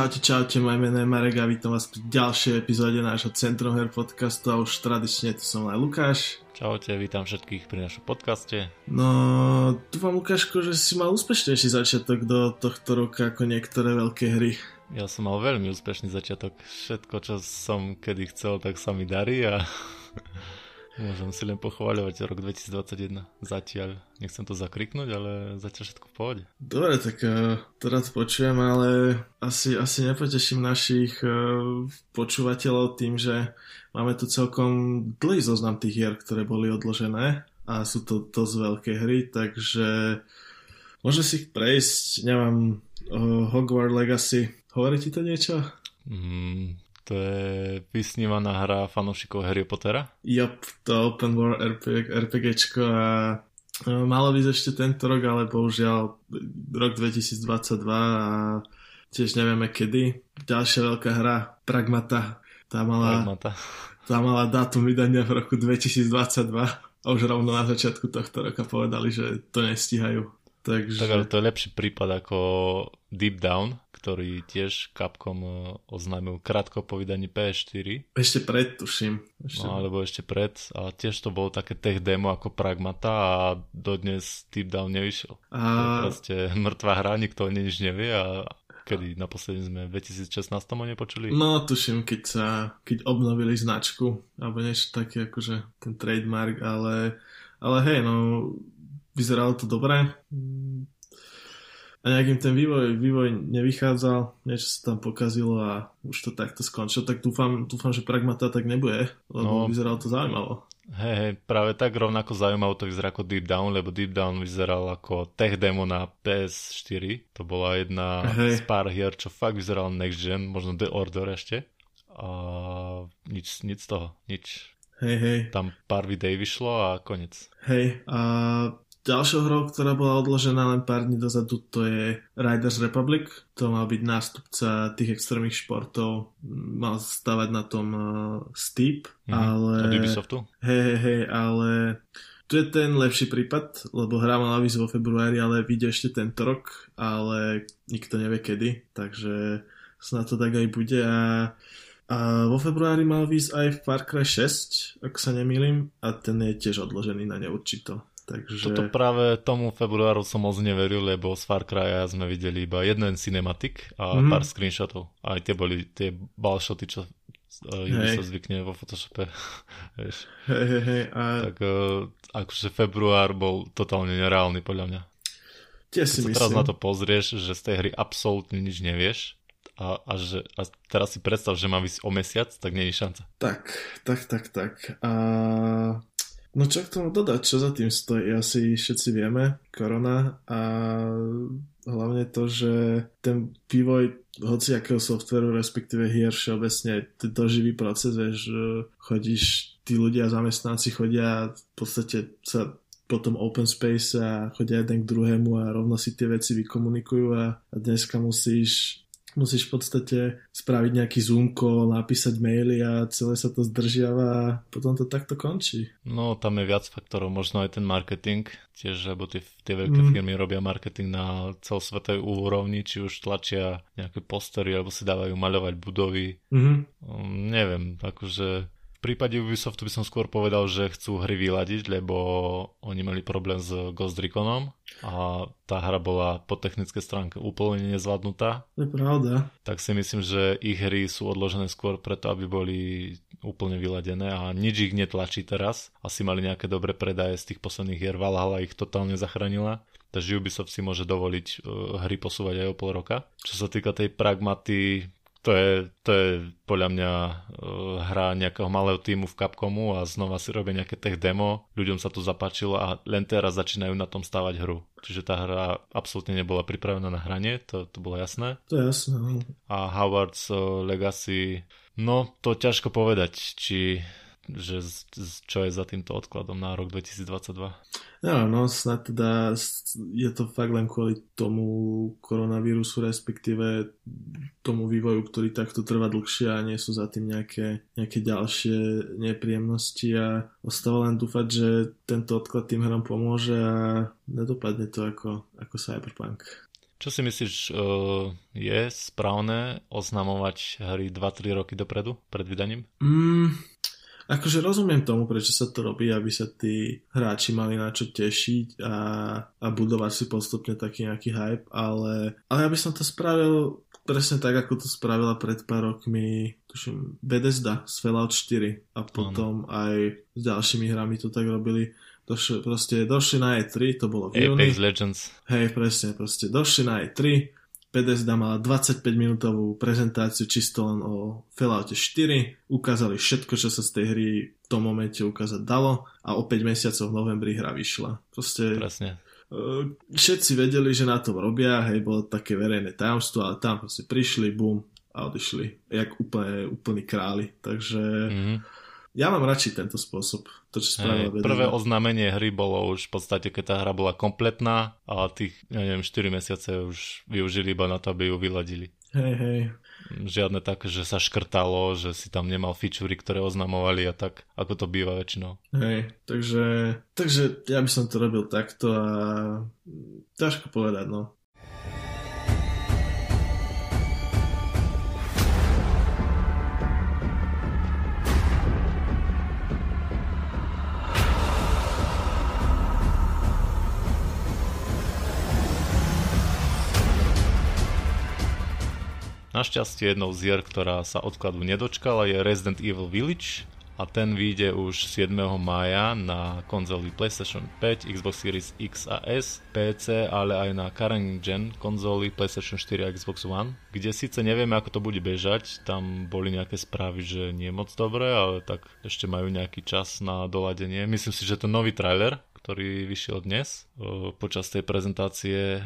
Čaute, čaute, moje meno je Marek a vítam vás pri ďalšej epizóde nášho Centrum Her podcastu a už tradične tu som aj Lukáš. Čaute, vítam všetkých pri našom podcaste. No, dúfam Lukáško, že si mal úspešnejší začiatok do tohto roka ako niektoré veľké hry. Ja som mal veľmi úspešný začiatok. Všetko, čo som kedy chcel, tak sa mi darí a Môžem si len pochváľovať rok 2021 zatiaľ. Nechcem to zakriknúť, ale zatiaľ všetko v pohode. Dobre, tak uh, to rád počujem, ale asi, asi nepoteším našich uh, počúvateľov tým, že máme tu celkom dlhý zoznam tých hier, ktoré boli odložené a sú to dosť veľké hry, takže môžem si ich prejsť. Nemám uh, Hogwarts Legacy. Hovorí ti to niečo? Mm, to je vysnívaná hra fanúšikov Harry Pottera? Jop, to open world RPG, RPGčko a malo byť ešte tento rok, ale bohužiaľ rok 2022 a tiež nevieme kedy. Ďalšia veľká hra, Pragmata, tá mala, Pragmata. tá mala dátum vydania v roku 2022 a už rovno na začiatku tohto roka povedali, že to nestíhajú. Takže... Tak ale to je lepší prípad ako Deep Down, ktorý tiež Capcom e, oznámil krátko po vydaní PS4. Ešte pred, tuším. Ešte... No, alebo ešte pred. A tiež to bolo také tech demo ako Pragmata a dodnes Deep Down nevyšiel. A... To je proste mŕtva hra, nikto o nič nevie a kedy naposledy sme v 2016 o nepočuli? No, tuším, keď sa, keď obnovili značku, alebo niečo také akože ten trademark, ale, ale hej, no vyzeralo to dobre. A nejakým ten vývoj, vývoj nevychádzal, niečo sa tam pokazilo a už to takto skončilo, tak dúfam, dúfam že Pragmata tak nebude, lebo no, vyzeralo to zaujímavo. Hej, hej, práve tak rovnako zaujímavo to vyzerá ako Deep Down, lebo Deep Down vyzeral ako tech demo na PS4. To bola jedna hej. z pár hier, čo fakt vyzeral next gen, možno The Order ešte. A nič, nič z toho, nič. Hej, hej. Tam pár videí vyšlo a konec. Hej, a Ďalšou hrou, ktorá bola odložená len pár dní dozadu, to je Riders Republic. To mal byť nástupca tých extrémnych športov. Mal stavať na tom uh, Steep, mm, ale... Od Ubisoftu? Hej, hej, hej, ale... Tu je ten lepší prípad, lebo hra mala výsť vo februári, ale vyjde ešte tento rok, ale nikto nevie kedy, takže snad to tak aj bude a, a vo februári mal výsť aj Far Cry 6, ak sa nemýlim, a ten je tiež odložený na neurčito. Takže... Toto práve tomu februáru som moc neveril, lebo z Far Cry sme videli iba jeden cinematik a mm-hmm. pár screenshotov. A aj tie boli tie balshoty, čo uh, sa zvykne vo Photoshope. Hej, hej, hej. A... Tak uh, akože február bol totálne nereálny podľa mňa. Tie si Keď sa teraz na to pozrieš, že z tej hry absolútne nič nevieš, a, a, že, a teraz si predstav, že má vysť o mesiac, tak nie je šanca. Tak, tak, tak, tak. A No čo k tomu dodať, čo za tým stojí? Asi všetci vieme, korona a hlavne to, že ten vývoj hociakého softveru, respektíve hier všeobecne, to živý proces, vieš, chodíš, tí ľudia, zamestnanci chodia v podstate sa potom open space a chodia jeden k druhému a rovno si tie veci vykomunikujú a, a dneska musíš musíš v podstate spraviť nejaký Zoom call, napísať maily a celé sa to zdržiava a potom to takto končí. No, tam je viac faktorov, možno aj ten marketing, tiež, lebo tie, tie veľké mm. firmy robia marketing na celosvetovej úrovni, či už tlačia nejaké postery, alebo si dávajú maľovať budovy. Mm-hmm. Um, neviem, akože v prípade Ubisoftu by som skôr povedal, že chcú hry vyladiť, lebo oni mali problém s Ghost Reconom a tá hra bola po technické stránke úplne nezvládnutá. To je pravda. Tak si myslím, že ich hry sú odložené skôr preto, aby boli úplne vyladené a nič ich netlačí teraz. Asi mali nejaké dobré predaje z tých posledných hier. Valhalla ich totálne zachránila. Takže Ubisoft si môže dovoliť uh, hry posúvať aj o pol roka. Čo sa týka tej pragmaty, to je, to je podľa mňa uh, hra nejakého malého týmu v Capcomu a znova si robia nejaké tech demo, ľuďom sa to zapáčilo a len teraz začínajú na tom stávať hru. Čiže tá hra absolútne nebola pripravená na hranie, to, to bolo jasné. To je jasné. A Howard's uh, Legacy, no to ťažko povedať, či že čo je za týmto odkladom na rok 2022. Ja, no snad teda je to fakt len kvôli tomu koronavírusu, respektíve tomu vývoju, ktorý takto trvá dlhšie a nie sú za tým nejaké, nejaké ďalšie nepríjemnosti a ostáva len dúfať, že tento odklad tým hrom pomôže a nedopadne to ako, ako Cyberpunk. Čo si myslíš, uh, je správne oznamovať hry 2-3 roky dopredu, pred vydaním? Mm, akože rozumiem tomu, prečo sa to robí, aby sa tí hráči mali na čo tešiť a, a budovať si postupne taký nejaký hype, ale, ale ja by som to spravil presne tak, ako to spravila pred pár rokmi tuším, Bethesda z Fallout 4 a potom ano. aj s ďalšími hrami to tak robili. Došli, proste došli na E3, to bolo v Apex Legends. Hej, presne, proste došli na E3, Bethesda mala 25 minútovú prezentáciu čisto len o Fallout 4, ukázali všetko, čo sa z tej hry v tom momente ukázať dalo a o 5 mesiacov v novembri hra vyšla. Proste Presne uh, všetci vedeli, že na tom robia, hej, bolo také verejné tajomstvo, ale tam proste prišli, bum, a odišli. Jak úplne, úplný králi. Takže mm-hmm. Ja mám radšej tento spôsob. To, čo spravila hey, Prvé oznámenie hry bolo už v podstate, keď tá hra bola kompletná a tých, ja neviem, 4 mesiace už využili iba na to, aby ju vyladili. Hej, hej. Žiadne tak, že sa škrtalo, že si tam nemal featurey, ktoré oznamovali a tak, ako to býva väčšinou. Hej, takže, takže ja by som to robil takto a ťažko povedať, no. Našťastie jednou z hier, ktorá sa odkladu nedočkala je Resident Evil Village a ten vyjde už 7. mája na konzoli PlayStation 5, Xbox Series X a S, PC, ale aj na current gen konzoli PlayStation 4 a Xbox One, kde síce nevieme ako to bude bežať, tam boli nejaké správy, že nie moc dobré, ale tak ešte majú nejaký čas na doladenie. Myslím si, že to nový trailer, ktorý vyšiel dnes počas tej prezentácie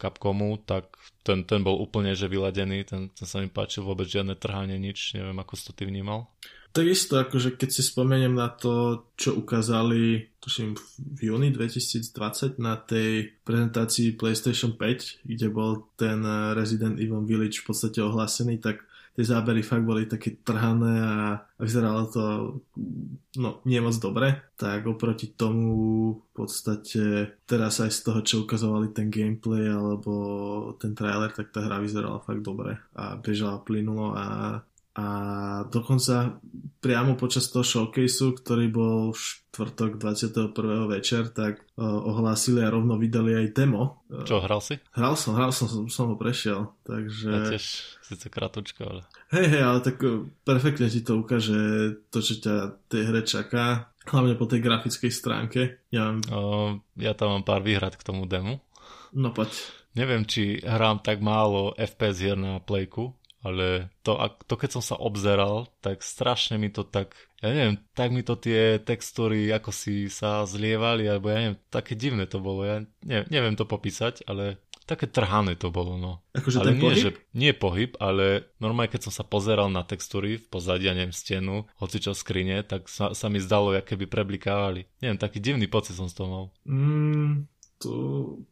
Capcomu, tak ten, ten bol úplne že vyladený, ten, ten sa mi páčil, vôbec žiadne trhanie, nič, neviem ako si to ty vnímal. Takisto, akože keď si spomeniem na to, čo ukázali, tuším, v júni 2020 na tej prezentácii PlayStation 5, kde bol ten Resident Evil Village v podstate ohlásený, tak tie zábery fakt boli také trhané a, vyzeralo to no, nie moc dobre, tak oproti tomu v podstate teraz aj z toho, čo ukazovali ten gameplay alebo ten trailer, tak tá hra vyzerala fakt dobre a bežala plynulo a a dokonca priamo počas toho showcaseu, ktorý bol v štvrtok 21. večer, tak uh, ohlásili a rovno vydali aj demo. Čo, hral si? Hral som, hral som, som, ho prešiel, takže... Ja tiež, síce kratučko, ale... Hej, hej, ale tak perfektne ti to ukáže to, čo ťa tej hre čaká, hlavne po tej grafickej stránke. Ja, mám... o, ja tam mám pár výhrad k tomu demu. No poď. Neviem, či hrám tak málo FPS hier na Playku, ale to, to keď som sa obzeral, tak strašne mi to tak, ja neviem, tak mi to tie textúry ako si sa zlievali, alebo ja neviem, také divné to bolo, ja neviem, neviem to popísať, ale také trhané to bolo, no. Akože ale nie, pohyb? že nie pohyb, ale normálne keď som sa pozeral na textúry v pozadí, ja neviem, stenu, hoci čo skrine, tak sa, sa mi zdalo, aké by preblikávali. Neviem, taký divný pocit som z toho mal. Mm, to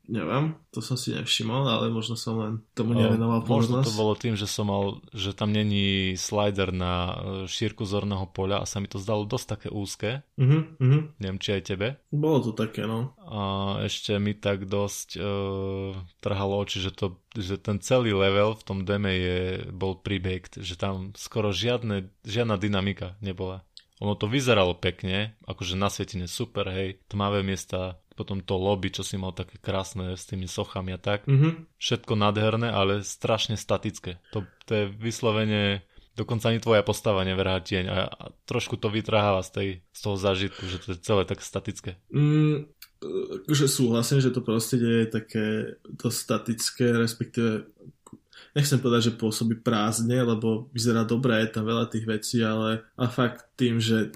neviem, to som si nevšimol, ale možno som len tomu nevenoval pozornosť. Možno to bolo tým, že som mal, že tam není slider na e, šírku zorného poľa a sa mi to zdalo dosť také úzke. Uh-huh, uh-huh. Neviem, či aj tebe. Bolo to také, no. A ešte mi tak dosť uh, trhalo oči, že, to, že ten celý level v tom deme je, bol prebaked, že tam skoro žiadne, žiadna dynamika nebola. Ono to vyzeralo pekne, akože na svetine super, hej, tmavé miesta, potom to lobby, čo si mal také krásne s tými sochami a tak. Mm-hmm. Všetko nádherné, ale strašne statické. To, to je vyslovene, dokonca ani tvoja postava neverá tieň a, a trošku to vytrháva z, tej, z toho zážitku, že to je celé tak statické. Mm, akože súhlasím, že to prostredie je také to statické, respektíve nechcem povedať, že pôsobí prázdne, lebo vyzerá dobre, je tam veľa tých vecí, ale a fakt tým, že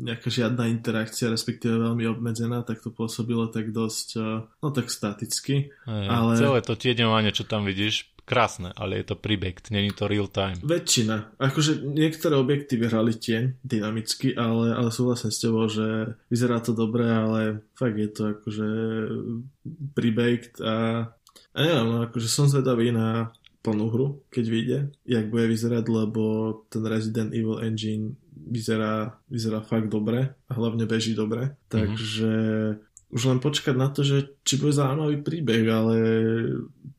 nejaká žiadna interakcia, respektíve veľmi obmedzená, tak to pôsobilo tak dosť, eh, no tak staticky. Aj, ale... Celé to tieňovanie, čo tam vidíš, krásne, ale je to pribekt, není to real time. Väčšina. Akože niektoré objekty vyhrali tieň dynamicky, ale, ale súhlasím s tebou, že vyzerá to dobre, ale fakt je to akože pribaked a, a neviem, no, akože som zvedavý na plnú hru, keď vyjde, jak bude vyzerať, lebo ten Resident Evil Engine vyzerá, vyzerá fakt dobre a hlavne beží dobre. Takže už len počkať na to, že či bude zaujímavý príbeh, ale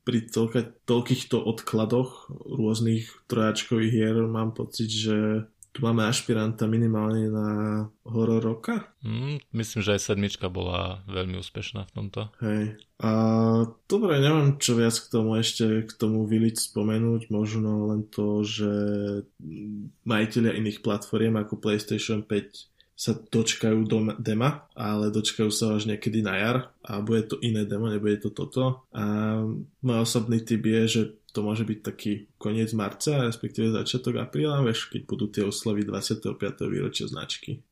pri toľka, toľkýchto odkladoch rôznych trojačkových hier mám pocit, že tu máme ašpiranta minimálne na horor roka. Mm, myslím, že aj sedmička bola veľmi úspešná v tomto. Hej. A dobre, neviem čo viac k tomu ešte k tomu Village spomenúť, možno len to, že majiteľia iných platform ako PlayStation 5 sa dočkajú do dema, ale dočkajú sa až niekedy na jar a bude to iné demo, nebude to toto. A môj osobný typ je, že to môže byť taký koniec marca, respektíve začiatok apríla, vieš, keď budú tie oslavy 25. výročia značky.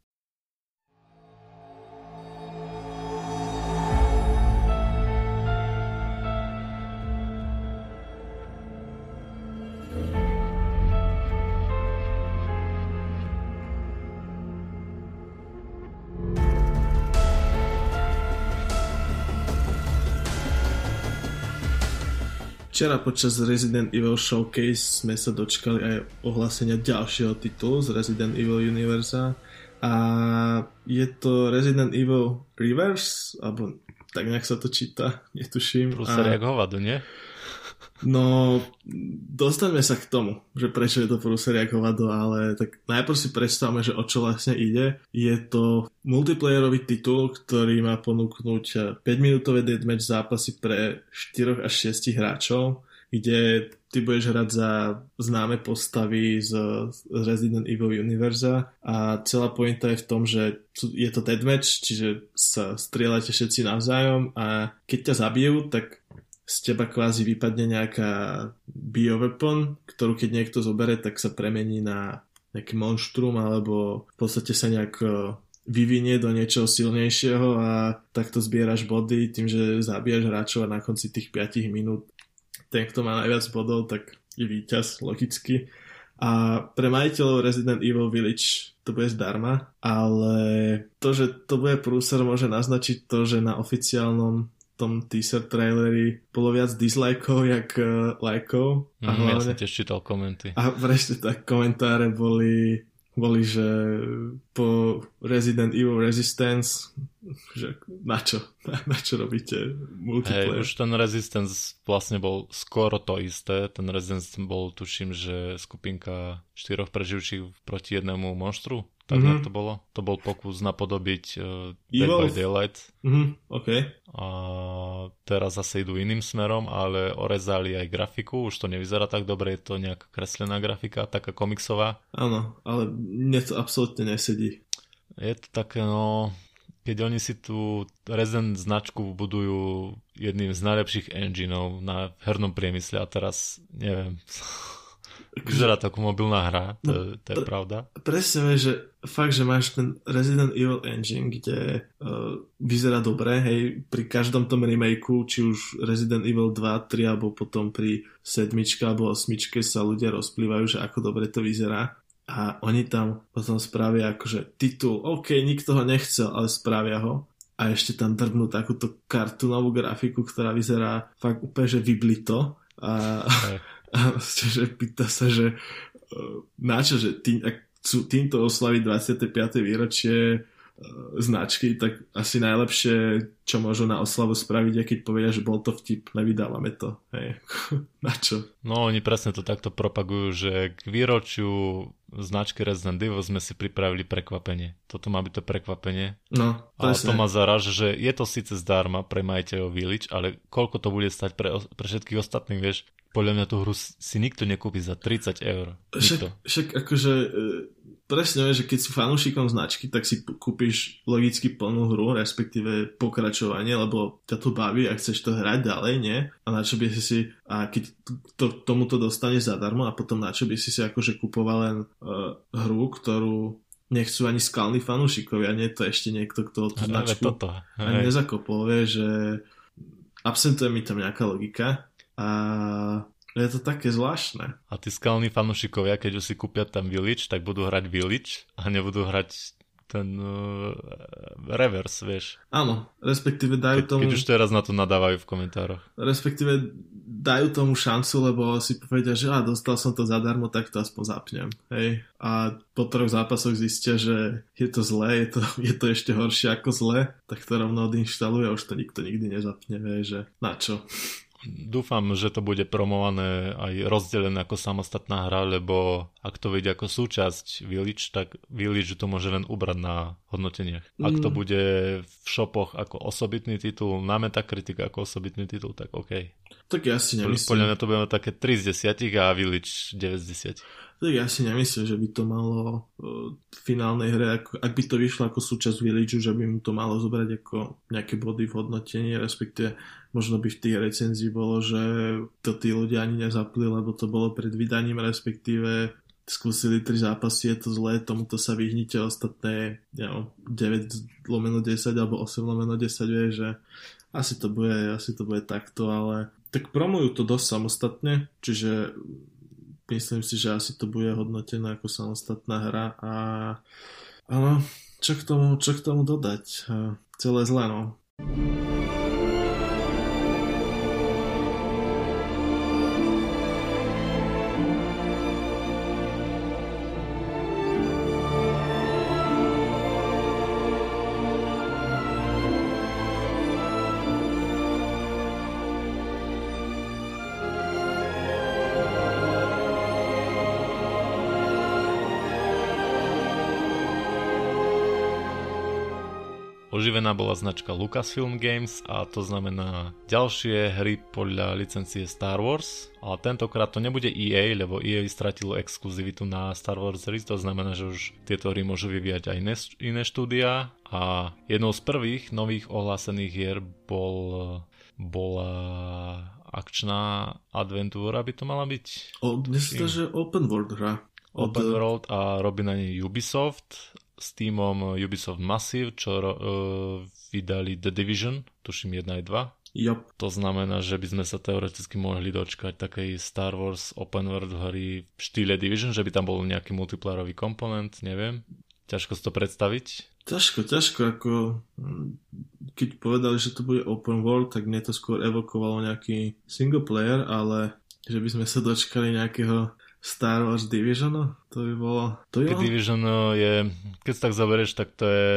Včera počas Resident Evil Showcase sme sa dočkali aj ohlásenia ďalšieho titulu z Resident Evil Universe a je to Resident Evil Reverse, alebo tak nejak sa to číta, netuším. Prúser a... hovado, nie? No, dostaňme sa k tomu, že prečo je to prúser jak hovado, ale tak najprv si predstavme, že o čo vlastne ide. Je to multiplayerový titul, ktorý má ponúknuť 5-minútové deathmatch zápasy pre 4 až 6 hráčov, kde ty budeš hrať za známe postavy z Resident Evil Univerza. A celá pointa je v tom, že je to deathmatch, čiže sa strieľate všetci navzájom a keď ťa zabijú, tak z teba kvázi vypadne nejaká bioweapon, ktorú keď niekto zobere, tak sa premení na nejaký monštrum alebo v podstate sa nejak e, vyvinie do niečoho silnejšieho a takto zbieraš body tým, že zabíjaš hráčov a na konci tých 5 minút ten, kto má najviac bodov, tak je víťaz, logicky. A pre majiteľov Resident Evil Village to bude zdarma, ale to, že to bude prúser, môže naznačiť to, že na oficiálnom tom teaser traileri bolo viac dislikeov, jak uh, lajkov. A mm, hlavne, ja som tiež čítal komenty. A presne tak komentáre boli, boli, že po Resident Evil Resistance že na čo? Na, na čo robíte multiplayer? Hey, už ten Resistance vlastne bol skoro to isté. Ten Resistance bol, tuším, že skupinka štyroch preživčích proti jednému monštru tak mm-hmm. to bolo. To bol pokus napodobiť uh, Dead by Daylight. Mm-hmm. Okay. A teraz zase idú iným smerom, ale orezali aj grafiku, už to nevyzerá tak dobre, je to nejaká kreslená grafika, taká komiksová. Áno, ale mne to absolútne nesedí. Je to také, no, keď oni si tú Resident značku budujú jedným z najlepších engineov na hernom priemysle a teraz, neviem, Vyzerá to ako mobilná hra, to, no, to je pre, pravda. Presne vieš, že fakt, že máš ten Resident Evil engine, kde uh, vyzerá dobre, hej, pri každom tom remakeu, či už Resident Evil 2, 3, alebo potom pri sedmičke alebo osmičke sa ľudia rozplývajú, že ako dobre to vyzerá. A oni tam potom spravia akože titul, OK, nikto ho nechcel, ale spravia ho a ešte tam drbnú takúto kartunovú grafiku, ktorá vyzerá fakt úplne, že vyblito. A, a že pýta sa, že e, na čo, že tým, ak chcú týmto oslaviť 25. výročie E, značky, tak asi najlepšie, čo môžu na oslavu spraviť, je keď povedia, že bol to vtip, nevydávame to. Hej. na čo? No oni presne to takto propagujú, že k výročiu značky Resident Evil sme si pripravili prekvapenie. Toto má byť to prekvapenie. No, presne. A to ma zaraž, že je to síce zdarma pre majiteľov Village, ale koľko to bude stať pre, pre všetkých ostatných, vieš? Podľa mňa tú hru si nikto nekúpi za 30 eur. Však, však akože e, presne že keď si fanúšikom značky, tak si kúpiš logicky plnú hru, respektíve pokračovanie, lebo ťa to baví a chceš to hrať ďalej, nie? A na čo by si si, a keď to, tomuto dostaneš zadarmo a potom na čo by si si akože kupoval len uh, hru, ktorú nechcú ani skalní fanúšikovia, nie to ešte niekto, kto tú značku toto. ani nezakopol, vie, že absentuje mi tam nejaká logika a je to také zvláštne. A tí skalní fanúšikovia, keď už si kúpia tam Village, tak budú hrať Village a nebudú hrať ten uh, reverse, vieš. Áno, respektíve dajú Ke, tomu... Keď už teraz na to nadávajú v komentároch. Respektíve dajú tomu šancu, lebo si povedia, že á, dostal som to zadarmo, tak to aspoň zapnem. Hej. A po troch zápasoch zistia, že je to zlé, je to, je to ešte horšie ako zlé, tak to rovno odinštaluje a už to nikto nikdy nezapne, vie, že na čo. Dúfam, že to bude promované aj rozdelené ako samostatná hra, lebo ak to vidie ako súčasť Village, tak Village to môže len ubrať na hodnoteniach. Ak to Mm. bude v shopoch ako osobitný titul, na Metacritic ako osobitný titul, tak OK. Tak ja si Podľa nemyslím, mňa to bude také 3 z 10 a Village 9 z 10. tak ja si nemyslím, že by to malo v finálnej hre, ako, ak by to vyšlo ako súčasť Village, že by mu to malo zobrať ako nejaké body v hodnotení, respektíve možno by v tých recenzií bolo, že to tí ľudia ani nezapli, lebo to bolo pred vydaním, respektíve skúsili tri zápasy, je to zlé, tomuto sa vyhnite, ostatné ja, no, 9 lomeno 10 alebo 8 lomeno 10 vie, že asi to bude, asi to bude takto, ale tak promujú to dosť samostatne, čiže myslím si, že asi to bude hodnotené ako samostatná hra a áno, čo k tomu, čo k tomu dodať? Celé zlé, no. Oživená bola značka Lucasfilm Games a to znamená ďalšie hry podľa licencie Star Wars. A tentokrát to nebude EA, lebo EA stratilo exkluzivitu na Star Wars hry, to znamená, že už tieto hry môžu vyvíjať aj iné, iné štúdia. A jednou z prvých nových ohlásených hier bol, bola akčná adventúra by to mala byť. O, to, že open world hra. Open World a robí na nej Ubisoft s týmom Ubisoft Massive, čo uh, vydali The Division, tuším 1 aj 2. Jop. To znamená, že by sme sa teoreticky mohli dočkať takej Star Wars Open World hry v štýle Division, že by tam bol nejaký multiplayerový komponent, neviem. Ťažko si to predstaviť. Ťažko, ťažko, ako mm, keď povedali, že to bude open world, tak mne to skôr evokovalo nejaký single player, ale že by sme sa dočkali nejakého Star Wars Divisionu, to by bolo... To jo, Division je, keď si tak zoberieš, tak to je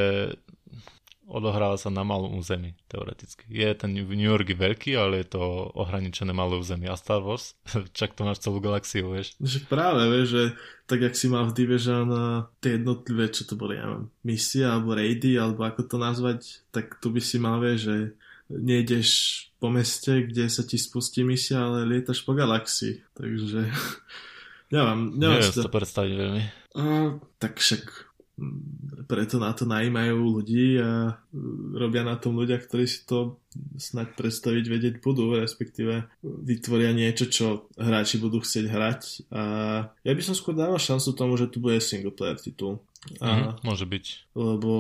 odohráva sa na malom území, teoreticky. Je ten New York je veľký, ale je to ohraničené malé územie. A Star Wars, čak to máš celú galaxiu, vieš. že práve, vieš, že tak jak si mal v Division uh, tie jednotlivé, čo to boli, ja neviem, misie alebo raidy, alebo ako to nazvať, tak tu by si mal, vieš, že nejdeš po meste, kde sa ti spustí misia, ale lietaš po galaxii. Takže neviem, neviem Neviem si si to predstaviť veľmi. A, tak však mm, preto na to najímajú ľudí a mm, robia na tom ľudia, ktorí si to snať predstaviť vedieť budú, respektíve vytvoria niečo, čo hráči budú chcieť hrať. A ja by som skôr dával šancu tomu, že tu bude single player titul. A, Mhm, môže byť. Lebo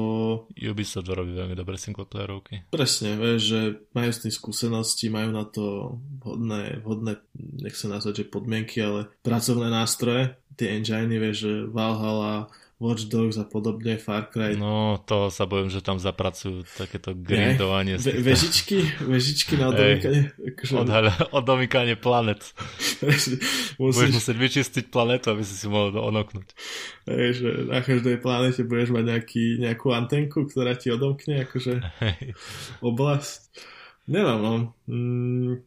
Ubisoft robí veľmi dobré singleplayerovky. presne, vieš, že majú s tým skúsenosti, majú na to vhodné, vhodné nech sa nazvať, že podmienky, ale pracovné nástroje, tie enginy, vieš, že Valhalla, Watch Dogs a podobne, Far Cry. No, to sa bojím, že tam zapracujú takéto grindovanie. Ve, vežičky, vežičky na odomykanie. Akože, Odhaľa, odomykanie planet. Budeš musíš, musieť vyčistiť planetu, aby si si mohol onoknúť. hej, že na každej planete budeš mať nejaký, nejakú antenku, ktorá ti odomkne akože oblasť. Neviem, no. Mm,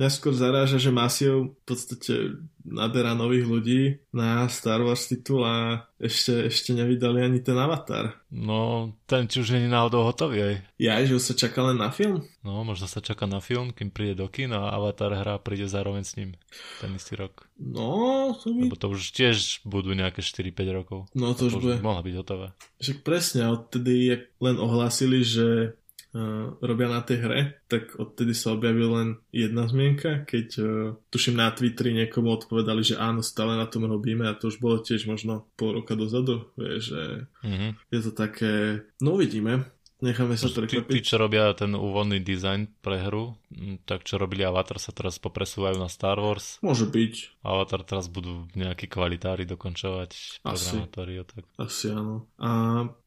mňa skôr zaráža, že Massive v podstate naberá nových ľudí na Star Wars titul a ešte, ešte nevydali ani ten Avatar. No, ten či už je náhodou hotový aj. Ja, že už sa čaká len na film? No, možno sa čaká na film, kým príde do kina a Avatar hra príde zároveň s ním ten istý rok. No, to by... Lebo to už tiež budú nejaké 4-5 rokov. No to už bude. mohla byť hotové. Však presne, odtedy, len ohlásili, že uh, robia na tej hre, tak odtedy sa objavila len jedna zmienka, keď uh, tuším na Twitteri niekomu odpovedali, že áno, stále na tom robíme a to už bolo tiež možno pol roka dozadu, vieš, že Mhm. je to také, no uvidíme. Necháme sa prekvapiť. tí, čo robia ten úvodný dizajn pre hru, mm, tak čo robili Avatar sa teraz popresúvajú na Star Wars. Môže byť, Avatar teraz budú nejakí kvalitári dokončovať, Asi. programátori a tak. asi áno. A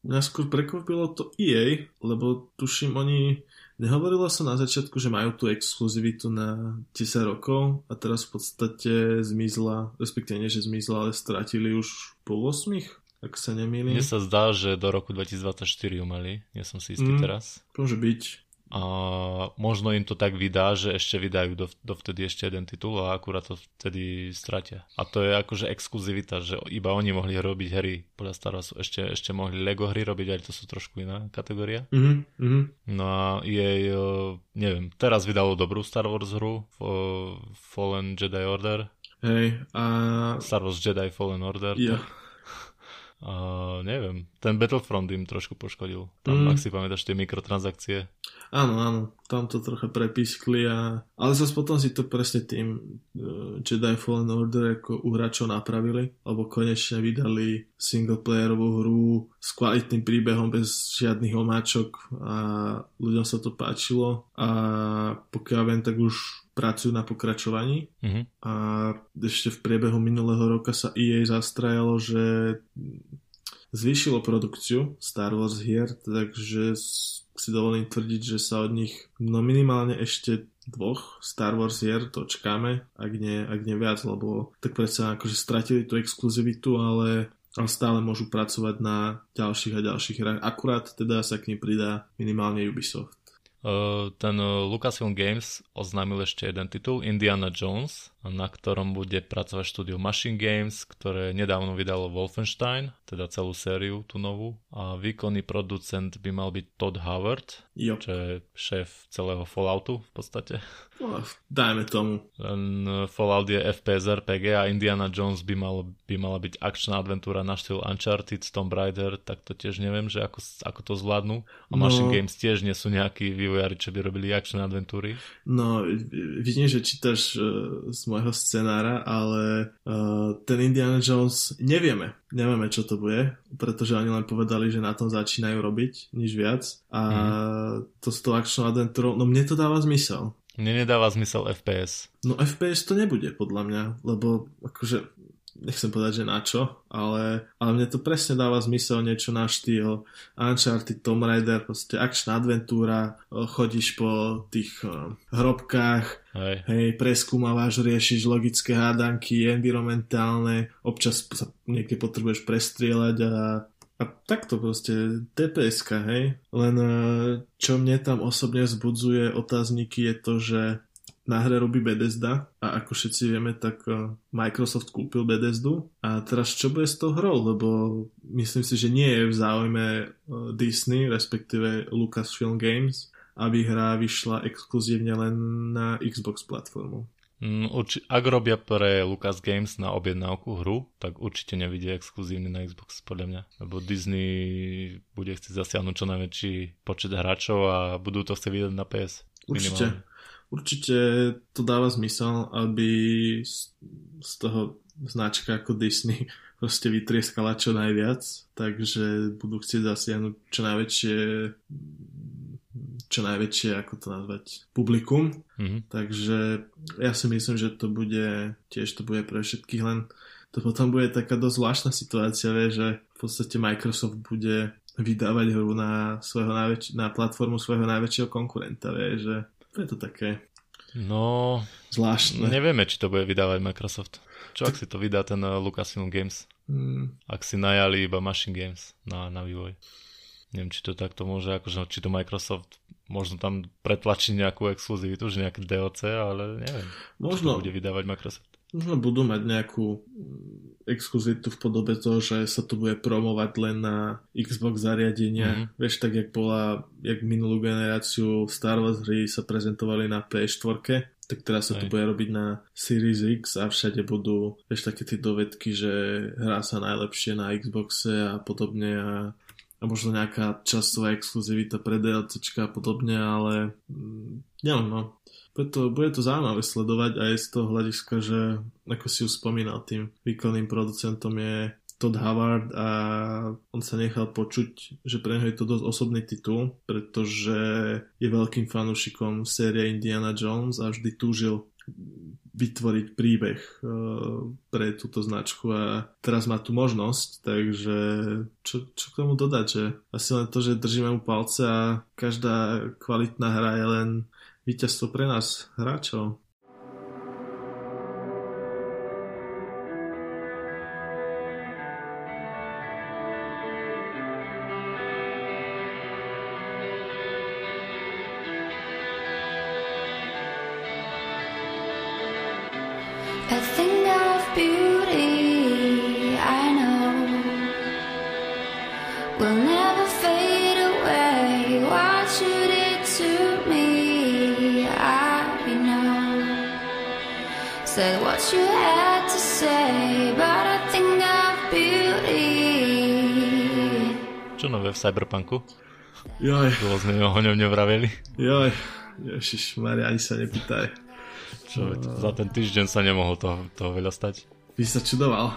mňa skôr prekvapilo to EA, lebo tuším oni... Nehovorilo sa na začiatku, že majú tú exkluzivitu na 10 rokov a teraz v podstate zmizla, respektíve nie, že zmizla, ale stratili už pol 8, ak sa nemýlim. Mne sa zdá, že do roku 2024 ju mali, nie som si istý Mm. teraz. Môže byť. A možno im to tak vydá, že ešte vydajú do, dovtedy ešte jeden titul a akurát to vtedy stratia. A to je akože exkluzivita, že iba oni mohli robiť hry podľa Star Warsu. Ešte, ešte mohli Lego hry robiť, ale to sú trošku iná kategória. Mhm, mhm. No a jej, neviem, teraz vydalo dobrú Star Wars hru, F- Fallen Jedi Order, Hej, a Star Wars Jedi Fallen Order. ja, A neviem, ten Battlefront im trošku poškodil. Tam, Mm. ak si pamätáš, tie mikrotransakcie. áno, áno, tam to trocha prepískli a... Ale zase potom si to presne tým uh, Jedi Fallen Order ako u hráčov napravili, lebo konečne vydali singleplayerovú hru s kvalitným príbehom bez žiadnych omáčok a ľuďom sa to páčilo a pokiaľ viem, tak už pracujú na pokračovaní Mhm. a ešte v priebehu minulého roka sa EA zastrajalo, že zvýšilo produkciu Star Wars hier, takže si dovolím tvrdiť, že sa od nich no minimálne ešte dvoch Star Wars hier dočkáme, ak nie, ak nie viac, lebo tak predsa akože stratili tú exkluzivitu, ale, ale stále môžu pracovať na ďalších a ďalších hrách. Akurát teda sa k nim pridá minimálne Ubisoft. Ten Lucasfilm Games oznámil ešte jeden titul, Indiana Jones, na ktorom bude pracovať štúdio Machine Games, ktoré nedávno vydalo Wolfenstein, teda celú sériu, tú novú. A výkonný producent by mal byť Todd Howard, Jo, čo je šéf celého Falloutu v podstate. no, dajme tomu. Ten uh, Fallout je FPS RPG a Indiana Jones by, mal, by mala byť akčná adventúra na štýl Uncharted, Tomb Raider, tak to tiež neviem, že ako, ako to zvládnu. A Machine No. Games tiež nie sú nejakí vývojári, čo by robili akčné adventúry. No, vidím, že čítaš uh, môjho scenára, ale uh, ten Indiana Jones nevieme. Nevieme, čo to bude, pretože oni len povedali, že na tom začínajú robiť, nič viac. A to s tou akčnou adventúrou, no mne to dáva zmysel. Mne nedáva zmysel FPS. No FPS to nebude, podľa mňa, lebo akože nechcem povedať, že na čo, ale, ale mne to presne dáva zmysel niečo na štýl Uncharted, Tomb Raider, proste akčná adventúra, o, chodíš po tých o, hrobkách, Hej. hej, preskúmavaš, riešiš logické hádanky, environmentálne, občas sa niekde potrebuješ prestrieľať a a takto proste, tps hej. Len e, čo mne tam osobne vzbudzuje otázniky je to, že na hre robí Bethesda a ako všetci vieme, tak e, Microsoft kúpil Bethesdu a teraz čo bude s tou hrou, lebo myslím si, že nie je v záujme e, Disney, respektíve Lucasfilm Games, aby hra vyšla exkluzívne len na Xbox platformu. Mm, Urči- ak robia pre Lucas Games na objednávku hru, tak určite nevidie exkluzívne na Xbox, podľa mňa. Lebo Disney bude chcieť zasiahnuť čo najväčší počet hráčov a budú to chcieť vydať na PS. Určite. minimálne. Určite to dáva zmysel, aby z, z toho značka ako Disney proste vytrieskala čo najviac, takže budú chcieť zasiahnuť čo najväčšie čo najväčšie, ako to nazvať, publikum. Mhm. Takže ja si myslím, že to bude, tiež to bude pre všetkých, len to potom bude taká dosť zvláštna situácia, vie, že v podstate Microsoft bude vydávať hru na, svojho najväč- na platformu svojho najväčšieho konkurenta, vie, že to je to také No, zvláštne. nevieme, či to bude vydávať Microsoft. Čo ak si to vydá ten uh, Lucasfilm Games? Hmm, Ak si najali iba Machine Games na, na vývoj. Neviem, či to takto môže, akože, či to Microsoft možno tam pretlačí nejakú exkluzivitu, že nejaké DLC, ale neviem. Možno, to bude vydávať Microsoft. možno budú mať nejakú exkluzitu v podobe toho, že sa to bude promovať len na Xbox zariadenia. Mhm. Vieš, tak jak bola, jak minulú generáciu Star Wars hry sa prezentovali na PS4, tak teraz sa to Hej. bude robiť na Series X a všade budú, vieš, také tie dovedky, že hrá sa najlepšie na Xboxe a podobne a a možno nejaká časová exkluzivita pre DLCčka a podobne, ale mm, neviem, no. Bude to, bude to zaujímavé sledovať aj z toho hľadiska, že ako si už spomínal, tým výkonným producentom je Todd Howard a on sa nechal počuť, že pre neho je to dosť osobný titul, pretože je veľkým fanúšikom série Indiana Jones a vždy túžil vytvoriť príbeh uh, pre túto značku a teraz má tu možnosť, takže čo, čo k tomu dodať, že asi len to, že držíme mu palce a každá kvalitná hra je len víťazstvo pre nás, hráčov. Cyberpunku? Joj. Dlho sme o ňom nevraveli. Joj, ježiš, Maria, ani sa nepýtaj. Čo, uh... za ten týždeň sa nemohol toho, toho veľa stať. By sa čudoval.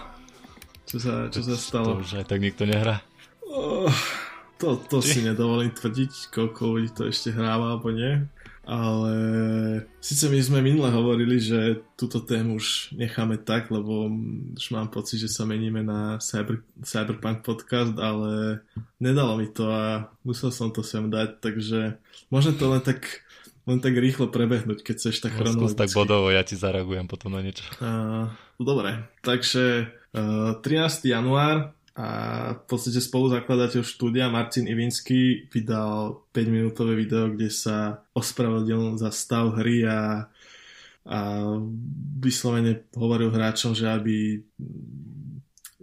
Čo sa, čo sa stalo? To už aj tak nikto nehrá. Oh, to, to si nedovolím tvrdiť, koľko ľudí to ešte hráva alebo nie ale síce my sme minule hovorili, že túto tému už necháme tak, lebo už mám pocit, že sa meníme na cyber, Cyberpunk podcast, ale nedalo mi to a musel som to sem dať, takže môžem to len tak len tak rýchlo prebehnúť, keď chceš tak no, chronologicky. tak bodovo, ja ti zareagujem potom na niečo. Uh, dobre, takže uh, 13. január a v podstate spoluzakladateľ štúdia Marcin Ivinsky vydal 5-minútové video, kde sa ospravedlnil za stav hry a, a vyslovene hovoril hráčom, že aby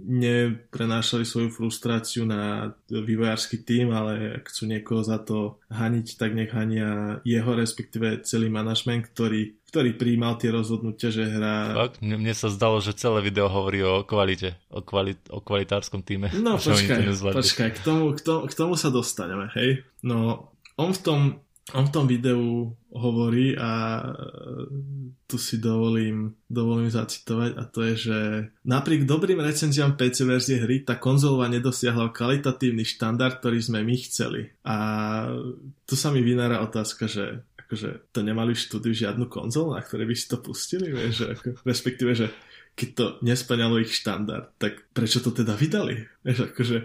neprenášali svoju frustráciu na vývojársky tým, ale ak chcú niekoho za to haniť, tak nech hania jeho, respektíve celý manažment, ktorý, ktorý príjmal tie rozhodnutia, že hra... Fakt? Mne, mne sa zdalo, že celé video hovorí o kvalite, o, kvalit, o kvalitárskom týme. No počkaj, počkaj, k tomu, k, tomu, k tomu sa dostaneme, hej? No, on v tom on v tom videu hovorí a e, tu si dovolím, dovolím zacitovať a to je, že napriek dobrým recenziám PC verzie hry tá konzolová nedosiahla kvalitatívny štandard, ktorý sme my chceli. A tu sa mi vynára otázka, že akože to nemali v štúdiu žiadnu konzolu, na ktorej by si to pustili, vieš, že ako, respektíve, že keď to nesplňalo ich štandard, tak prečo to teda vydali? Vieš, akože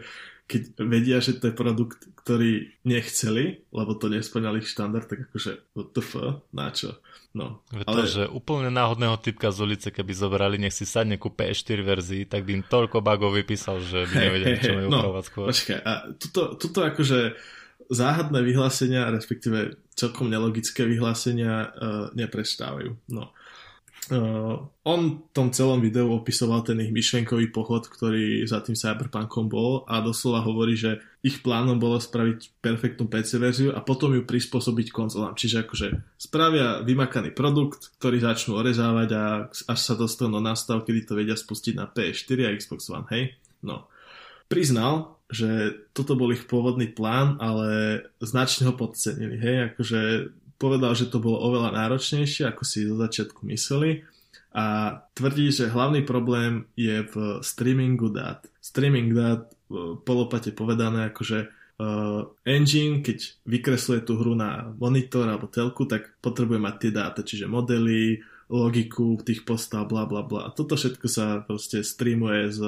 keď vedia, že to je produkt, ktorý nechceli, lebo to nesplňali ich štandard, tak akože what the fuck, na čo? No, ale... To, že úplne náhodného typka z ulice, keby zobrali, nech si sadne ku PS4 verzii, tak by im toľko bugov vypísal, že by nevedeli, čo majú no, upravovať skôr. Počkaj, a tuto, tuto akože záhadné vyhlásenia, respektíve celkom nelogické vyhlásenia uh, neprestávajú. No. Uh, on v tom celom videu opisoval ten ich myšlenkový pochod, ktorý za tým Cyberpunkom bol a doslova hovorí, že ich plánom bolo spraviť perfektnú PC verziu a potom ju prispôsobiť konzolám. Čiže akože spravia vymakaný produkt, ktorý začnú orezávať a až sa dostanú na stav, kedy to vedia spustiť na PS4 a Xbox One, hej? No. Priznal, že toto bol ich pôvodný plán, ale značne ho podcenili, hej? Akože povedal, že to bolo oveľa náročnejšie, ako si zo začiatku mysleli a tvrdí, že hlavný problém je v streamingu dát. Streaming dát, e, polopate povedané, akože uh, engine, keď vykresluje tú hru na monitor alebo telku, tak potrebuje mať tie dáta, čiže modely, logiku tých postav, bla bla bla. Toto všetko sa proste streamuje z,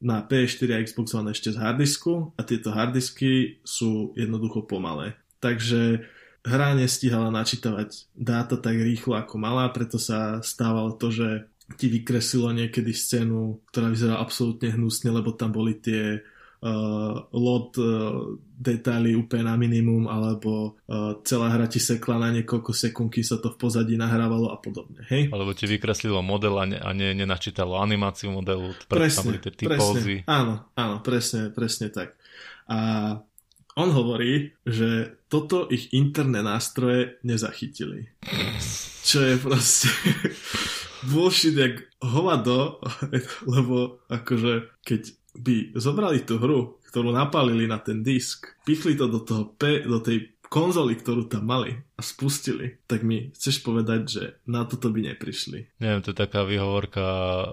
na PS4 a Xbox One ešte z hardisku a tieto hardisky sú jednoducho pomalé. Takže hra nestihala načítavať dáta tak rýchlo ako mala, preto sa stávalo to, že ti vykreslilo niekedy scénu, ktorá vyzerala absolútne hnusne, lebo tam boli tie uh, lot uh, detaily úplne na minimum, alebo uh, celá hra ti sekla na niekoľko sekúnd, sa to v pozadí nahrávalo a podobne. Hej? Alebo ti vykreslilo model a, ne, a ne, nenačítalo animáciu modelu, presne, tam boli tie presne, áno, áno, presne, presne tak. A on hovorí, že toto ich interné nástroje nezachytili. Čo je proste bullshit jak hovado, lebo akože keď by zobrali tú hru, ktorú napálili na ten disk, pichli to do, toho P, do tej konzoli, ktorú tam mali a spustili, tak mi chceš povedať, že na toto by neprišli. Neviem, to je taká výhovorka, e,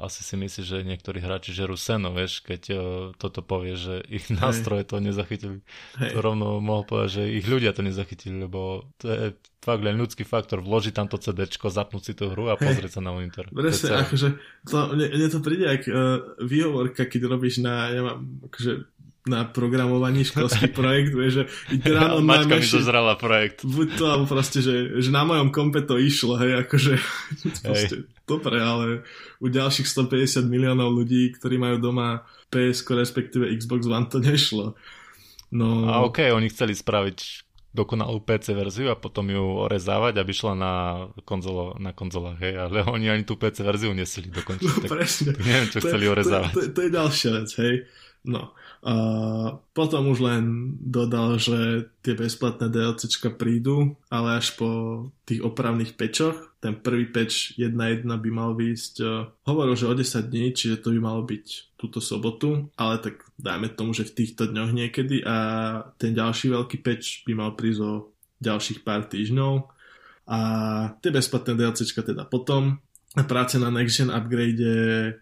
asi si myslíš, že niektorí hráči žerú seno, vieš, keď uh, toto povie, že ich nástroje to nezachytili. Hej. To rovno mohol povedať, že ich ľudia to nezachytili, lebo to je fakt len ľudský faktor, vložiť tam to CD, zapnúť si tú hru a pozrieť sa na monitor. Presne, akože to, mne, mne to príde ako uh, výhovorka, keď robíš na, ja mám, akože na programovaní školský projekt, vieš, že ráno Maťka mi dozrala projekt. Buď to, alebo proste, že, že na mojom kompe to išlo, hej, akože proste, dobre, ale u ďalších 150 miliónov ľudí, ktorí majú doma PS, respektíve Xbox One, to nešlo. No... A okay, oni chceli spraviť dokonalú PC verziu a potom ju orezávať, aby šla na, konzolo, na konzolách, hej, ale oni ani tú PC verziu nesili dokončiť. No, tak, presne. Tak neviem, čo to chceli orezávať. To, to, to je ďalšia vec, hej. No. A potom už len dodal, že tie bezplatné DLCčka prídu, ale až po tých opravných pečoch. Ten prvý peč 1.1 by mal výjsť, hovoril, že o 10 dní, čiže to by malo byť túto sobotu, ale tak dajme tomu, že v týchto dňoch niekedy a ten ďalší veľký peč by mal prísť o ďalších pár týždňov a tie bezplatné DLCčka teda potom. Práce na Next Gen upgrade uh,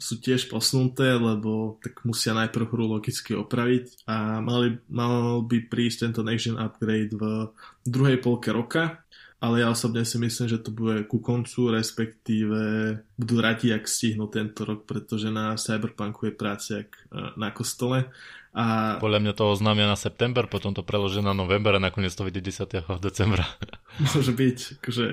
sú tiež posunuté, lebo tak musia najprv hru logicky opraviť a mali, mal by prísť tento Next Gen upgrade v druhej polke roka, ale ja osobne si myslím, že to bude ku koncu, respektíve budú radi, ak stihnú tento rok, pretože na Cyberpunku je práce jak uh, na kostole a... Podľa mňa to oznámia na september, potom to preložia na november a nakoniec to vyjde 10. decembra. Môže byť, že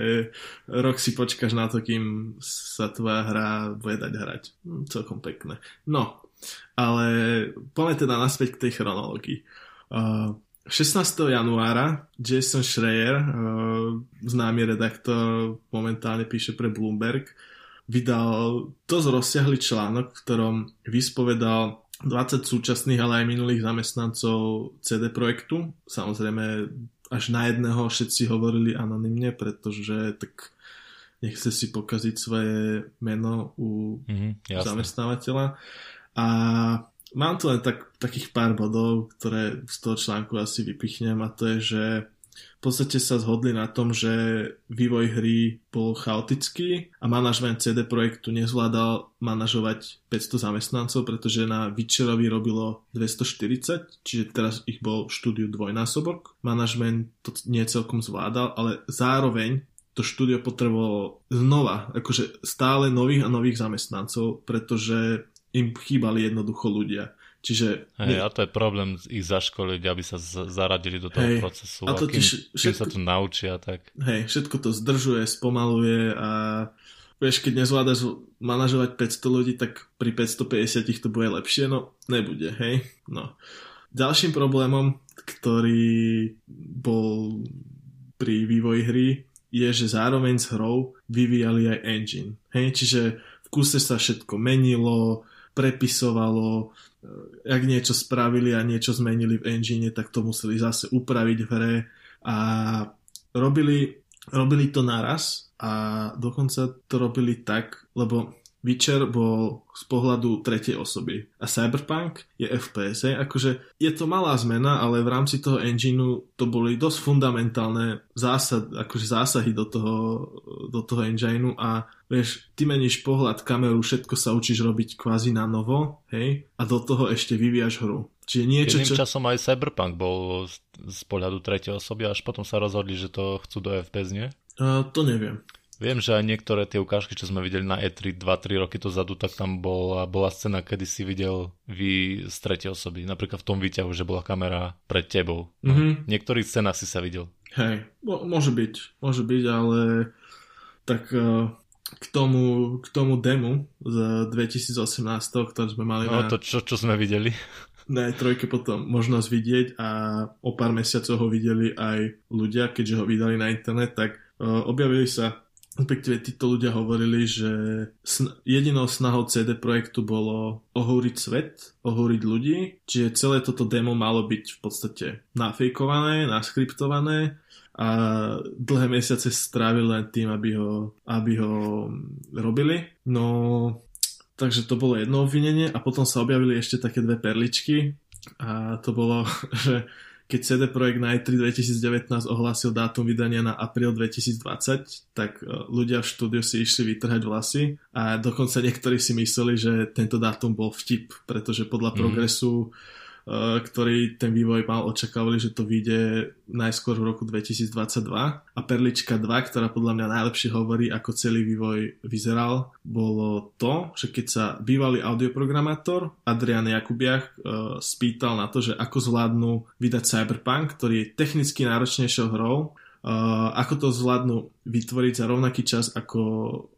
rok si počkáš na to, kým sa tvoja hra bude dať hrať. Hm, celkom pekné. No, ale poďme teda naspäť k tej chronológii. Uh, 16. januára Jason Schreier, uh, známy redaktor, momentálne píše pre Bloomberg, vydal dosť rozsiahly článok, v ktorom vyspovedal 20 súčasných, ale aj minulých zamestnancov CD Projektu. Samozrejme, až na jedného všetci hovorili anonymne, pretože tak nechce si pokaziť svoje meno u mm-hmm, zamestnávateľa. A mám tu len tak, takých pár bodov, ktoré z toho článku asi vypichnem a to je, že v podstate sa zhodli na tom, že vývoj hry bol chaotický a manažment CD Projektu nezvládal manažovať 500 zamestnancov, pretože na Witcherovi robilo 240, čiže teraz ich bol v štúdiu dvojnásobok. Manažment to nie celkom zvládal, ale zároveň to štúdio potrebovalo znova, akože stále nových a nových zamestnancov, pretože im chýbali jednoducho ľudia. Čiže... Hej, a to je problém ich zaškoliť, aby sa z- zaradili do toho hej, procesu. A, to a kým, všetko, kým sa to naučia, tak... Hej, všetko to zdržuje, spomaluje a vieš, keď nezvládaš manažovať 500 ľudí, tak pri 550 to bude lepšie, no nebude, hej. No. Ďalším problémom, ktorý bol pri vývoji hry, je, že zároveň s hrou vyvíjali aj engine. Hej, čiže v kuse sa všetko menilo, prepisovalo, Eh, ak niečo spravili a niečo zmenili v engine, tak to museli zase upraviť v hre a robili, robili to naraz a dokonca to robili tak, lebo Witcher bol z pohľadu tretej osoby a Cyberpunk je FPS. Hej? Akože je to malá zmena, ale v rámci toho engineu to boli dosť fundamentálne zásad, akože zásahy do toho, do toho engineu a vieš, ty meníš pohľad, kameru, všetko sa učíš robiť kvázi na novo, hej, a do toho ešte vyvíjaš hru. Čiže niečo, Jedným čo... časom aj Cyberpunk bol z pohľadu tretej osoby, až potom sa rozhodli, že to chcú do FPS, nie? Uh, to neviem. Viem, že aj niektoré tie ukážky, čo sme videli na E3 2-3 roky dozadu, tak tam bola, bola scéna, kedy si videl vy z tretej osoby. Napríklad v tom výťahu, že bola kamera pred tebou. Mm-hmm. V niektorých scénach si sa videl. Hej, môže byť, môže byť, ale tak uh, k tomu, k tomu demu z 2018, ktoré sme mali no, na... to, čo, čo sme videli. Na trojke potom možnosť vidieť a o pár mesiacov ho videli aj ľudia, keďže ho vydali na internet, tak uh, objavili sa respektíve títo ľudia hovorili, že sn- jedinou snahou CD Projektu bolo ohúriť svet, ohúriť ľudí, čiže celé toto demo malo byť v podstate nafejkované, naskriptované a dlhé mesiace strávili len tým, aby ho, aby ho robili. No, takže to bolo jedno obvinenie a potom sa objavili ešte také dve perličky a to bolo, že keď CD Projekt na E3 2019 ohlásil dátum vydania na apríl 2020, tak e, ľudia v štúdiu si išli vytrhať vlasy a dokonca niektorí si mysleli, že tento dátum bol vtip, pretože podľa mm. progresu Eh, ktorý ten vývoj mal, očakávali, že to vyjde najskôr v roku 2022 a Perlička 2, ktorá podľa mňa najlepšie hovorí, ako celý vývoj vyzeral, bolo to, že keď sa bývalý audioprogramátor Adrian Jakubiach uh, spýtal na to, že ako zvládnu vydať Cyberpunk, ktorý je technicky náročnejšou hrou, Uh, ako to zvládnu vytvoriť za rovnaký čas, ako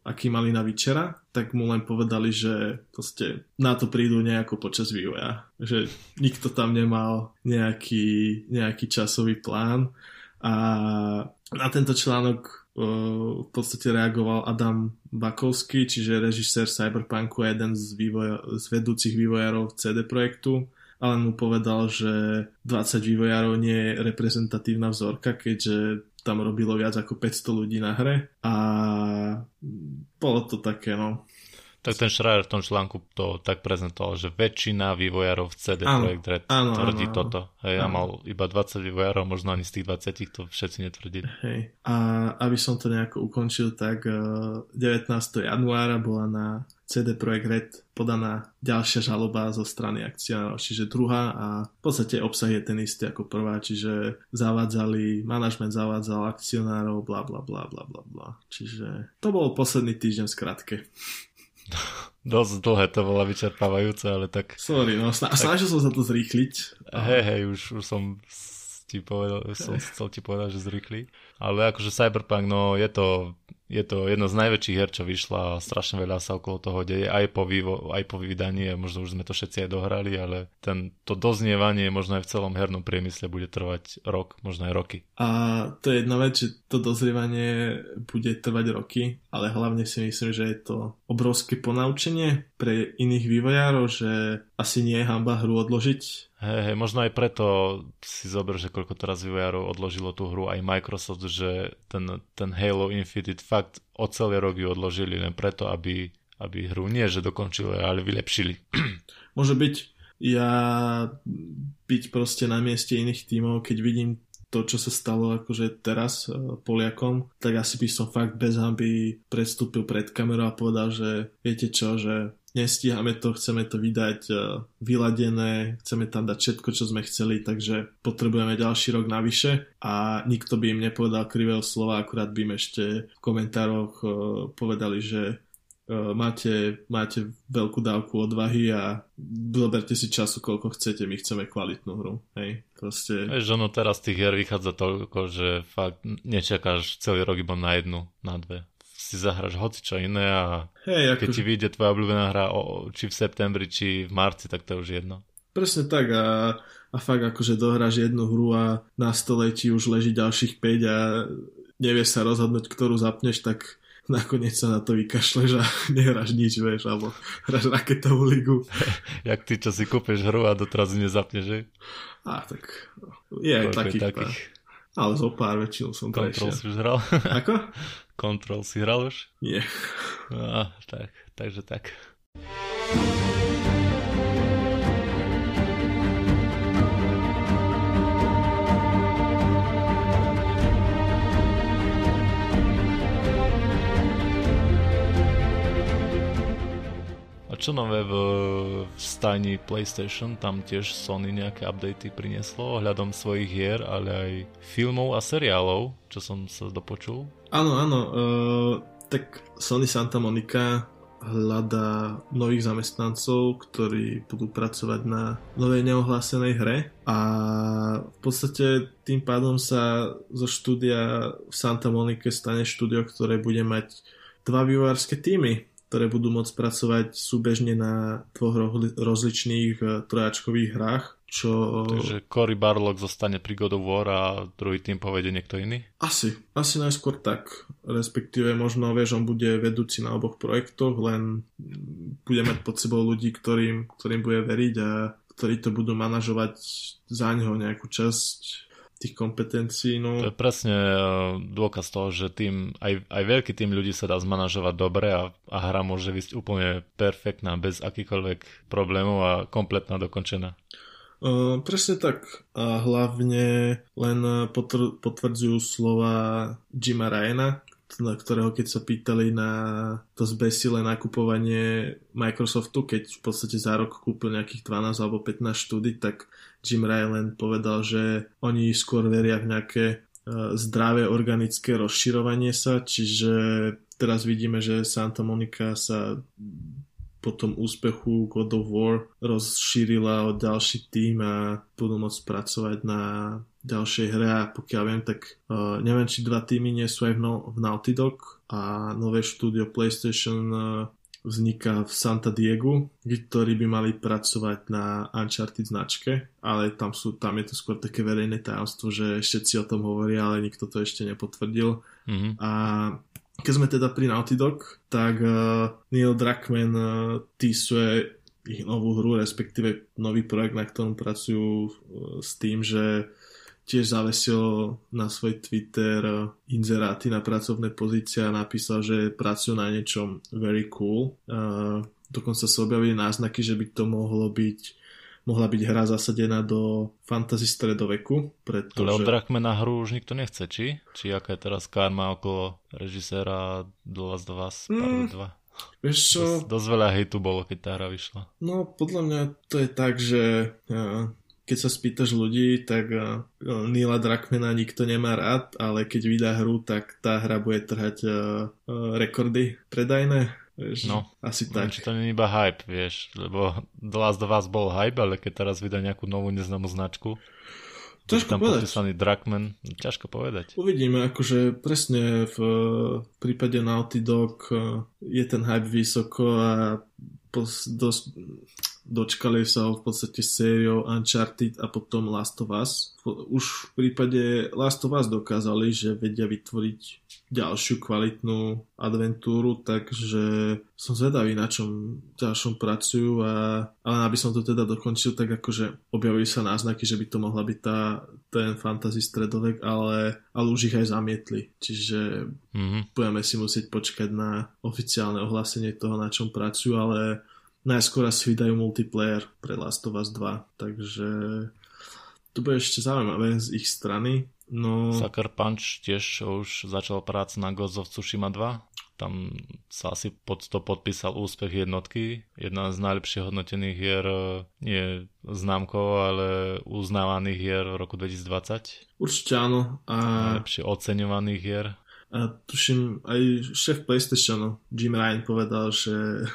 aký mali na večera, tak mu len povedali, že proste na to prídu nejako počas vývoja. Že nikto tam nemal nejaký, nejaký časový plán a na tento článok uh, v podstate reagoval Adam Bakovský, čiže režisér Cyberpunku a jeden z, vývoja, z vedúcich vývojárov CD Projektu ale mu povedal, že 20 vývojárov nie je reprezentatívna vzorka, keďže tam robilo viac ako 500 ľudí na hre a bolo to také, no. Tak ten Schreier v tom článku to tak prezentoval, že väčšina vývojárov v CD áno, Projekt Red áno, tvrdí áno, toto. Hej, ja mal iba 20 vývojárov, možno ani z tých 20 to všetci netvrdili. Hej. A aby som to nejako ukončil, tak 19. Eh, januára bola na CD Projekt Red podaná ďalšia žaloba zo strany akcionárov, čiže druhá a v podstate obsah je ten istý ako prvá, čiže zavádzali, manažment zavádzal akcionárov, bla bla bla bla bla bla. Čiže to bol posledný týždeň v skratke. Dosť dlhé to bolo vyčerpávajúce, ale tak... Sorry, no sna- snažil som sa to zrýchliť. Hej, hej, už, už som ti povedal, som chcel ti povedať, že zrýchli. Ale akože Cyberpunk, no je to je to jedno z najväčších her, čo vyšla a strašne veľa sa okolo toho deje, aj po, vývo, aj po vydaní, a možno už sme to všetci aj dohrali, ale ten, to doznievanie možno aj v celom hernom priemysle bude trvať rok, možno aj roky. A to je jedna vec, že to dozrievanie bude trvať roky, ale hlavne si myslím, že je to obrovské ponaučenie pre iných vývojárov, že asi nie je hamba hru odložiť, Hej, možno aj preto si zober, že koľko teraz vývojárov odložilo tú hru aj Microsoft, že ten, ten Halo Infinite fakt o celý rok ju odložili len preto, aby, aby hru nie, že dokončili, ale vylepšili. Môže byť, ja byť proste na mieste iných tímov, keď vidím to, čo sa stalo akože teraz uh, Poliakom, tak asi by som fakt bez hamby predstúpil pred kamerou a povedal, že viete čo, že nestíhame to, chceme to vydať uh, vyladené, chceme tam dať všetko, čo sme chceli, takže potrebujeme ďalší rok navyše a nikto by im nepovedal krivého slova, akurát by im ešte v komentároch uh, povedali, že uh, máte, máte veľkú dávku odvahy a zoberte si času, koľko chcete, my chceme kvalitnú hru. Hej, proste... Vieš, ono teraz tých hier vychádza toľko, že fakt nečakáš celý rok iba na jednu, na dve si zahraš hoci čo iné a hey, keď ako... ti vyjde tvoja obľúbená hra o, či v septembri, či v marci, tak to je už jedno. Presne tak a, a fakt akože dohráš jednu hru a na stole ti už leží ďalších 5 a nevieš sa rozhodnúť, ktorú zapneš, tak nakoniec sa na to vykašleš a nehráš nič, vieš, alebo hráš raketovú ligu. Jak ty, čo si kúpeš hru a doteraz nezapneš, že? A tak je aj takých, takých. Ale zo pár väčšinou som Control si už hral? Ako? Control si hral už? Nie. No, tak, takže tak. A čo nové v, v stajni PlayStation? Tam tiež Sony nejaké updaty prinieslo ohľadom svojich hier, ale aj filmov a seriálov, čo som sa dopočul. Áno, áno. Uh, tak Sony Santa Monica hľadá nových zamestnancov, ktorí budú pracovať na novej neohlásenej hre a v podstate tým pádom sa zo štúdia v Santa Monica stane štúdio, ktoré bude mať dva vývojárske týmy, ktoré budú môcť pracovať súbežne na dvoch rozličných eh, trojačkových hrách čo... Takže Cory Barlock zostane pri God of War a druhý tým povede niekto iný? Asi, asi najskôr tak. Respektíve možno, vieš, on bude vedúci na oboch projektoch, len bude mať pod sebou ľudí, ktorým, ktorým bude veriť a ktorí to budú manažovať za neho nejakú časť tých kompetencií. No. To je presne e, dôkaz toho, že tým, aj, aj veľký tým ľudí sa dá zmanažovať dobre a, a hra môže byť úplne perfektná, bez akýchkoľvek problémov a kompletná dokončená. Uh, presne tak. A hlavne len potr- potvrdzujú slova Jima Ryana, na ktorého keď sa pýtali na to zbesilé nakupovanie Microsoftu, keď v podstate za rok kúpil nejakých 12 alebo 15 štúdy, tak Jim Ryan povedal, že oni skôr veria v nejaké uh, zdravé organické rozširovanie sa, čiže teraz vidíme, že Santa Monica sa po tom úspechu God of War rozšírila o ďalší tým a budú môcť pracovať na ďalšej hre a pokiaľ viem, tak uh, neviem, či dva týmy nie sú aj v, no, v Naughty Dog a nové štúdio PlayStation uh, vzniká v Santa Diego, ktorí by mali pracovať na Uncharted značke, ale tam, sú, tam je to skôr také verejné tajomstvo, že všetci o tom hovoria, ale nikto to ešte nepotvrdil. Mm-hmm. A keď sme teda pri Naughty Dog, tak uh, Neil Druckmann uh, tísuje ich novú hru, respektíve nový projekt, na ktorom pracujú uh, s tým, že tiež zavesil na svoj Twitter inzeráty na pracovné pozície a napísal, že pracujú na niečom very cool. Uh, dokonca sa objavili náznaky, že by to mohlo byť mohla byť hra zasadená do fantasy stredoveku. Pretože... Ale od Drakmana hru už nikto nechce, či? Či aká je teraz karma okolo režiséra The Last of Us mm. 2? Vieš čo? Dosť, dosť veľa hejtu bolo, keď tá hra vyšla. No, podľa mňa to je tak, že keď sa spýtaš ľudí, tak Nila Drakmana nikto nemá rád, ale keď vydá hru, tak tá hra bude trhať rekordy predajné. Vieš, no, asi tak. Či to nie je iba hype, vieš, lebo The Last of Us bol hype, ale keď teraz vydá nejakú novú neznámu značku, Ťažko tam povedať. podpísaný Drakman, ťažko povedať. Uvidíme, akože presne v prípade Naughty Dog eh, je ten hype vysoko a dosť, dočkali sa v podstate sériou Uncharted a potom Last of Us. Už v prípade Last of Us dokázali, že vedia vytvoriť ďalšiu kvalitnú adventúru, takže som zvedavý, na čom ďalšom pracujú a ale aby som to teda dokončil, tak akože objavujú sa náznaky, že by to mohla byť tá, ten fantasy stredovek, ale, ale už ich aj zamietli. Čiže mm-hmm. budeme si musieť počkať na oficiálne ohlásenie toho, na čom pracujú, ale najskôr asi vydajú multiplayer pre Last of Us 2, takže to bude ešte zaujímavé z ich strany. No... Sucker Punch tiež už začal prácu na Ghost of Tsushima 2. Tam sa asi pod to podpísal úspech jednotky. Jedna z najlepšie hodnotených hier e, nie známkou, ale uznávaných hier v roku 2020. Určite áno. A... Najlepšie oceňovaných hier. A tuším, aj šéf PlayStationu Jim Ryan povedal, že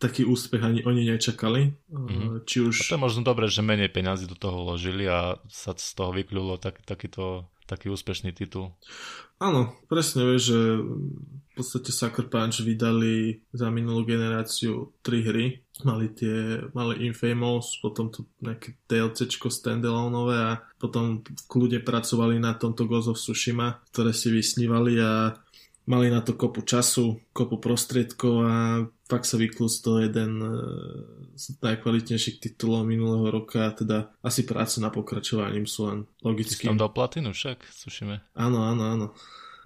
taký úspech ani oni nečakali. Mm-hmm. Či už... A to je možno dobré, že menej peňazí do toho vložili a sa z toho vykľulo tak, takýto taký úspešný titul. Áno, presne vieš, že v podstate Sucker Punch vydali za minulú generáciu tri hry. Mali tie, mali Infamous, potom to nejaké DLCčko standaloneové a potom v kľude pracovali na tomto Ghost of Tsushima, ktoré si vysnívali a mali na to kopu času, kopu prostriedkov a vyklú z toho jeden e, z najkvalitnejších titulov minulého roka, teda asi práce na pokračovaním sú len logicky. Tam dal platinu však, sušíme. Áno, áno, áno.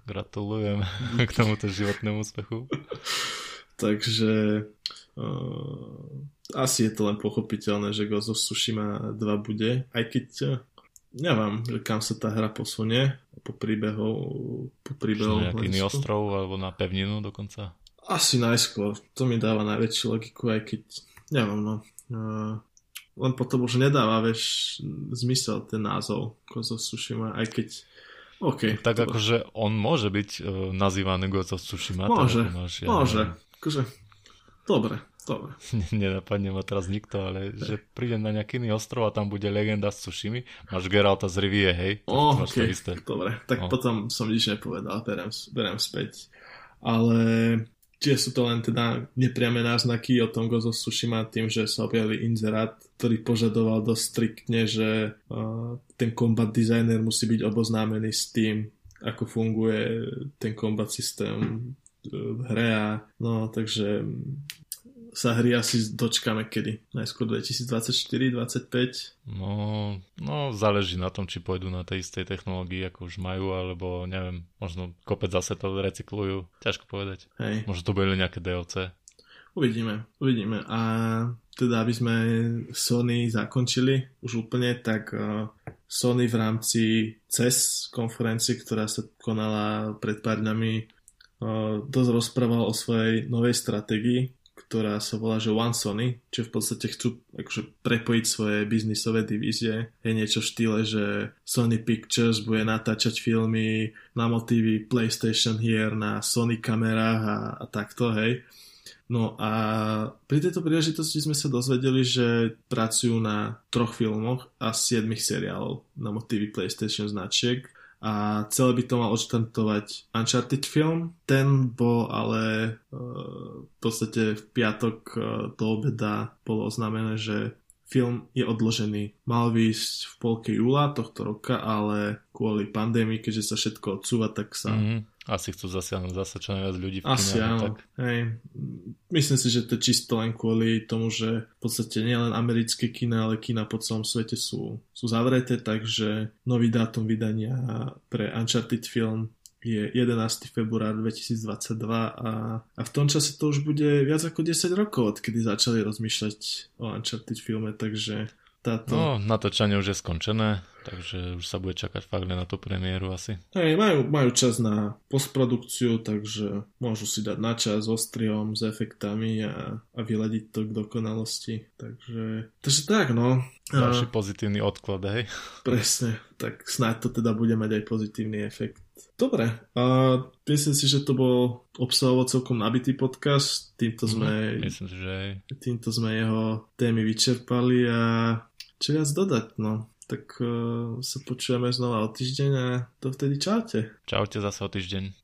Gratulujem k tomuto životnému úspechu. Takže uh, asi je to len pochopiteľné, že Ghost of Tsushima 2 bude, aj keď uh, neviem, že kam sa tá hra posunie po príbehu po príbehu nejaký iný ostrov alebo na pevninu dokonca. Asi najskôr. To mi dáva najväčšiu logiku, aj keď, neviem, no. Uh, len potom už nedáva, vieš, zmysel ten názov Ghost of Tsushima, aj keď OK. Tak to... akože on môže byť uh, nazývaný Ghost of Tsushima. Môže, máš, ja môže. Akože, dobre, dobre. Nenapadne ma teraz nikto, ale že prídem na nejaký iný ostrov a tam bude legenda s Tsushimi. Máš Geralta z Rivie, hej? Oh, okay. to isté. Dobre, tak oh. potom som nič nepovedal, berem, berem späť. Ale Čiže sú to len teda nepriame náznaky o tom Gozo Tsushima tým, že sa objavil inzerát, ktorý požadoval dosť striktne, že uh, ten combat designer musí byť oboznámený s tým, ako funguje ten combat systém v hre a no, takže sa hry asi dočkáme kedy? Najskôr 2024-2025? No, no, záleží na tom, či pôjdu na tej istej technológii, ako už majú, alebo neviem, možno kopec zase to recyklujú. Ťažko povedať. Hej. Možno to bude nejaké DLC. Uvidíme, uvidíme. A teda aby sme Sony zakončili už úplne, tak uh, Sony v rámci CES konferencie, ktorá sa konala pred pár dňami, uh, dosť rozprával o svojej novej stratégii, ktorá sa volá, že One Sony, čo v podstate chcú akože prepojiť svoje biznisové divízie. Je niečo v štýle, že Sony Pictures bude natáčať filmy na motívy PlayStation hier na Sony kamerách a, a takto, hej. No a pri tejto príležitosti sme sa dozvedeli, že pracujú na troch filmoch a siedmich seriálov na motívy PlayStation značiek a celé by to mal odštartovať Uncharted film. Ten bol ale uh, v podstate v piatok uh, do obeda bolo oznámené, že film je odložený. Mal výjsť v polke júla tohto roka, ale kvôli pandémii, keďže sa všetko odsúva, tak sa mm-hmm asi chcú zasiahnuť zase čo najviac ľudí v Asi kine, áno. Tak... Hej. Myslím si, že to je čisto len kvôli tomu, že v podstate nielen americké kina, ale kina po celom svete sú, sú zavreté, takže nový dátum vydania pre Uncharted film je 11. február 2022 a, a v tom čase to už bude viac ako 10 rokov, odkedy začali rozmýšľať o Uncharted filme, takže táto... No, natočanie už je skončené, Takže už sa bude čakať fakt len na tú premiéru asi. Hej, majú, majú čas na postprodukciu, takže môžu si dať na čas s ostriom, s efektami a, a vyladiť to k dokonalosti. Takže, takže tak, no. Ďalší pozitívny odklad, hej. Presne, tak snáď to teda bude mať aj pozitívny efekt. Dobre, a myslím si, že to bol obsahovo celkom nabitý podcast. Týmto sme, mm, myslím že týmto sme jeho témy vyčerpali a čo viac dodať, no tak uh, sa počujeme znova o týždeň a dovtedy čaute. Čaute zase o týždeň.